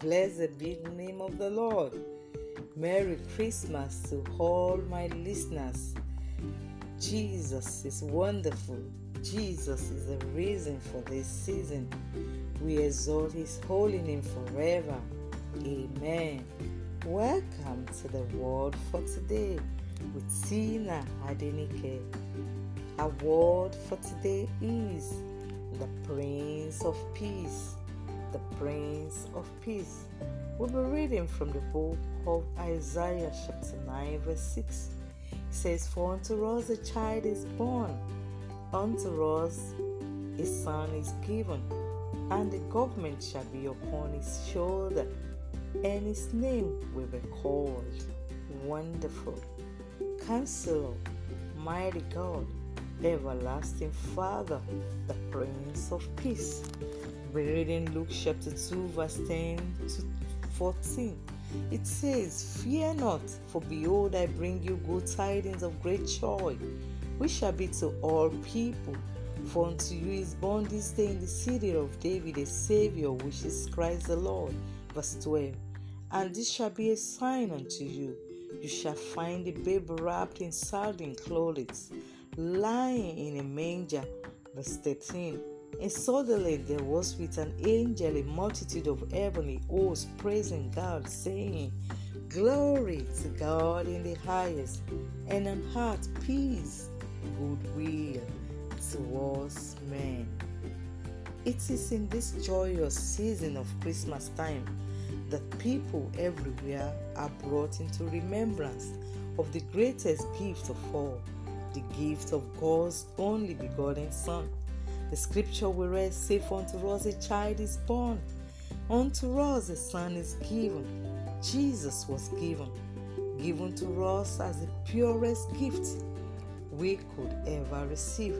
Blessed be the name of the Lord. Merry Christmas to all my listeners. Jesus is wonderful. Jesus is the reason for this season. We exalt his holy name forever. Amen. Welcome to the word for today with Tina Adenike. Our word for today is the Prince of Peace. The Prince of Peace. We'll be reading from the book of Isaiah, chapter 9, verse 6. It says, For unto us a child is born, unto us a son is given, and the government shall be upon his shoulder, and his name will be called Wonderful, Counselor, Mighty God, Everlasting Father, the Prince of Peace. We're reading Luke chapter 2, verse 10 to 14. It says, Fear not, for behold, I bring you good tidings of great joy, which shall be to all people. For unto you is born this day in the city of David a Savior, which is Christ the Lord. Verse 12. And this shall be a sign unto you. You shall find a babe wrapped in sardine clothes, lying in a manger. Verse 13. And suddenly there was with an angel a multitude of heavenly hosts praising God, saying, Glory to God in the highest, and on earth peace, goodwill towards men. It is in this joyous season of Christmas time that people everywhere are brought into remembrance of the greatest gift of all, the gift of God's only begotten Son the scripture we read For unto us a child is born, unto us a son is given. Jesus was given, given to us as the purest gift we could ever receive.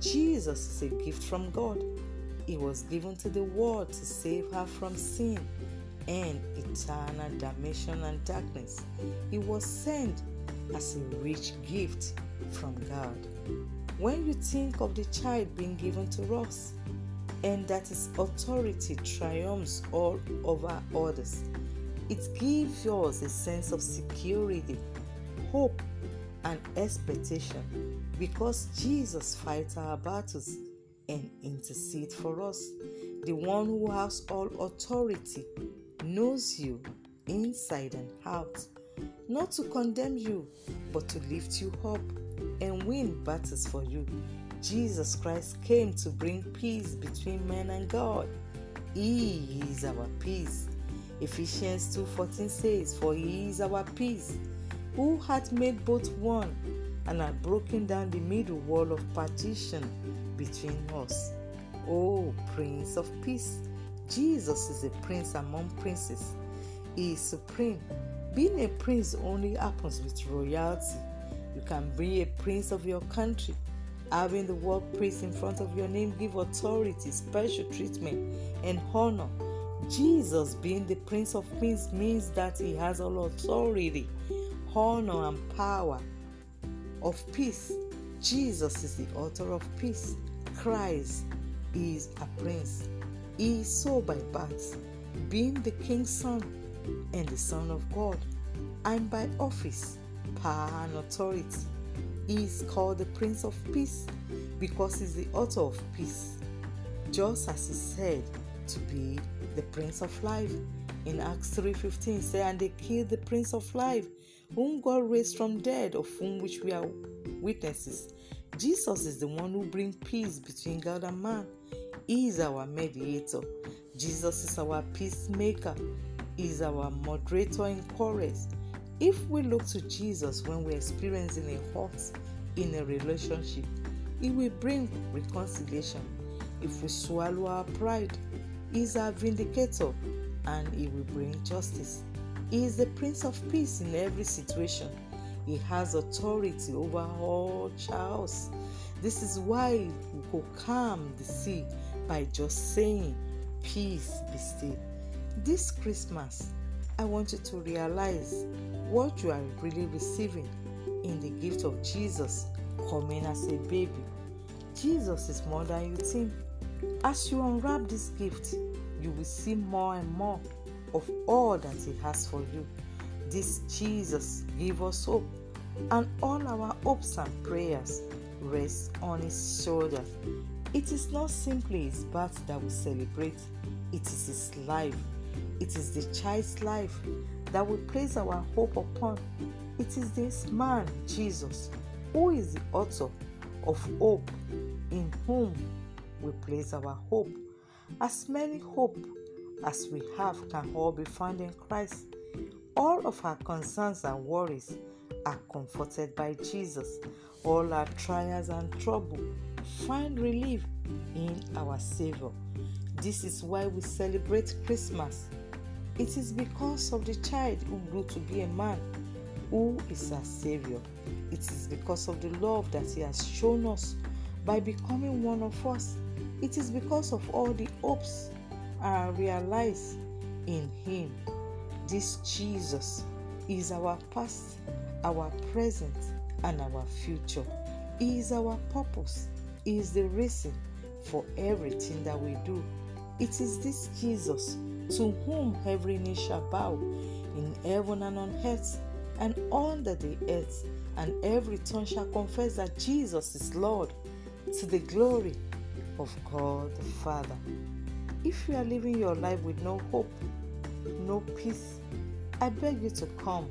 Jesus is a gift from God. He was given to the world to save her from sin and eternal damnation and darkness. He was sent as a rich gift from God when you think of the child being given to us and that his authority triumphs all over others, it gives us a sense of security, hope, and expectation because Jesus fights our battles and intercedes for us. The one who has all authority knows you inside and out, not to condemn you, but to lift you up and win battles for you. Jesus Christ came to bring peace between man and God. He is our peace. Ephesians 2:14 says, "For he is our peace, who hath made both one and hath broken down the middle wall of partition between us." Oh, Prince of Peace, Jesus is a prince among princes. He is supreme. Being a prince only happens with royalty you can be a prince of your country. Having the word prince in front of your name give authority, special treatment, and honor. Jesus being the Prince of Peace means that he has all authority, honor, and power of peace. Jesus is the author of peace. Christ is a prince. He is so by birth, being the king's son and the son of God, and by office power, and authority. He is called the Prince of Peace because he's the author of peace, just as he said to be the Prince of Life. In Acts 3:15, say, and they killed the Prince of Life, whom God raised from dead, of whom which we are witnesses. Jesus is the one who brings peace between God and man. He is our mediator. Jesus is our peacemaker. He is our moderator in chorus. If we look to Jesus when we're experiencing a hurt in a relationship, He will bring reconciliation. If we swallow our pride, He is our vindicator and He will bring justice. He is the Prince of Peace in every situation. He has authority over all chaos. This is why we could calm the sea by just saying, Peace be still. This Christmas, I want you to realize what you are really receiving in the gift of Jesus coming as a baby. Jesus is more than you think. As you unwrap this gift, you will see more and more of all that He has for you. This Jesus gives us hope, and all our hopes and prayers rest on His shoulder. It is not simply His birth that we celebrate, it is His life. It is the child's life that we place our hope upon. It is this man, Jesus, who is the author of hope, in whom we place our hope. As many hope as we have can all be found in Christ. All of our concerns and worries are comforted by Jesus. All our trials and trouble find relief in our Savior. This is why we celebrate Christmas. It is because of the child who grew to be a man who is our Savior. It is because of the love that He has shown us by becoming one of us. It is because of all the hopes are realized in Him. This Jesus is our past, our present, and our future. He is our purpose. He is the reason for everything that we do. It is this Jesus to whom every knee shall bow in heaven and on earth and under the earth, and every tongue shall confess that Jesus is Lord to the glory of God the Father. If you are living your life with no hope, no peace, I beg you to come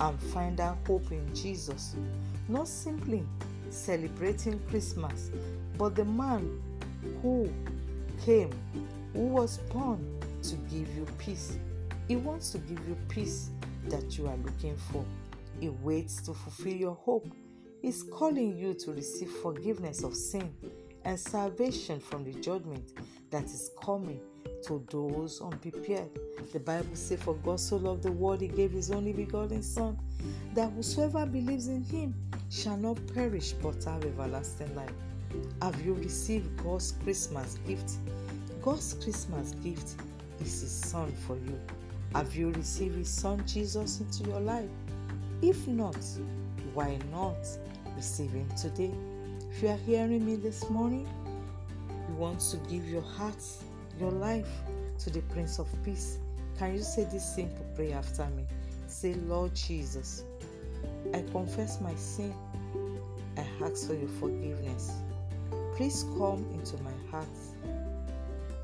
and find that hope in Jesus. Not simply celebrating Christmas, but the man who came, who was born to give you peace. He wants to give you peace that you are looking for. He waits to fulfill your hope. He's calling you to receive forgiveness of sin and salvation from the judgment that is coming to those unprepared. The Bible says, For God so loved the world, He gave His only begotten Son, that whosoever believes in Him shall not perish but have everlasting life. Have you received God's Christmas gift? God's Christmas gift is His Son for you. Have you received His Son Jesus into your life? If not, why not receive Him today? If you are hearing me this morning, you want to give your heart, your life to the Prince of Peace. Can you say this simple prayer after me? Say, Lord Jesus, I confess my sin. I ask for your forgiveness. Please come into my heart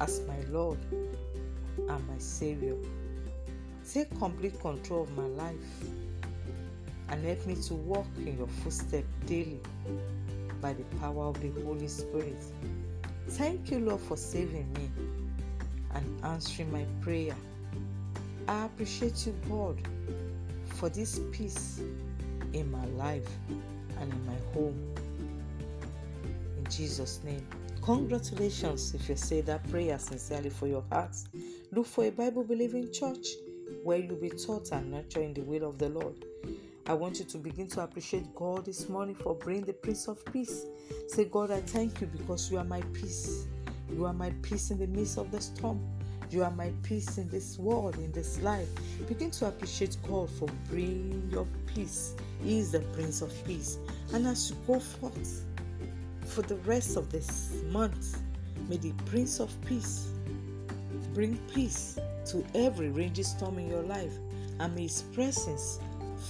as my Lord and my Savior. Take complete control of my life and help me to walk in your footsteps daily by the power of the Holy Spirit. Thank you, Lord, for saving me and answering my prayer. I appreciate you, God, for this peace in my life and in my home. In Jesus' name. Congratulations if you say that prayer sincerely for your heart. Look for a Bible believing church where you'll be taught and nurtured in the will of the Lord. I want you to begin to appreciate God this morning for bringing the Prince of Peace. Say, God, I thank you because you are my peace. You are my peace in the midst of the storm. You are my peace in this world, in this life. Begin to appreciate God for bringing your peace. He is the Prince of Peace. And as you go forth for the rest of this month, may the Prince of Peace bring peace to every raging storm in your life. And may His presence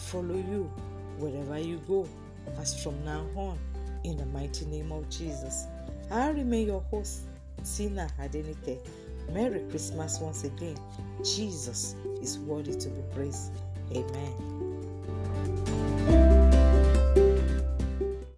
follow you wherever you go as from now on in the mighty name of Jesus. I remain your host, Tina Adenike. Merry Christmas once again. Jesus is worthy to be praised. Amen.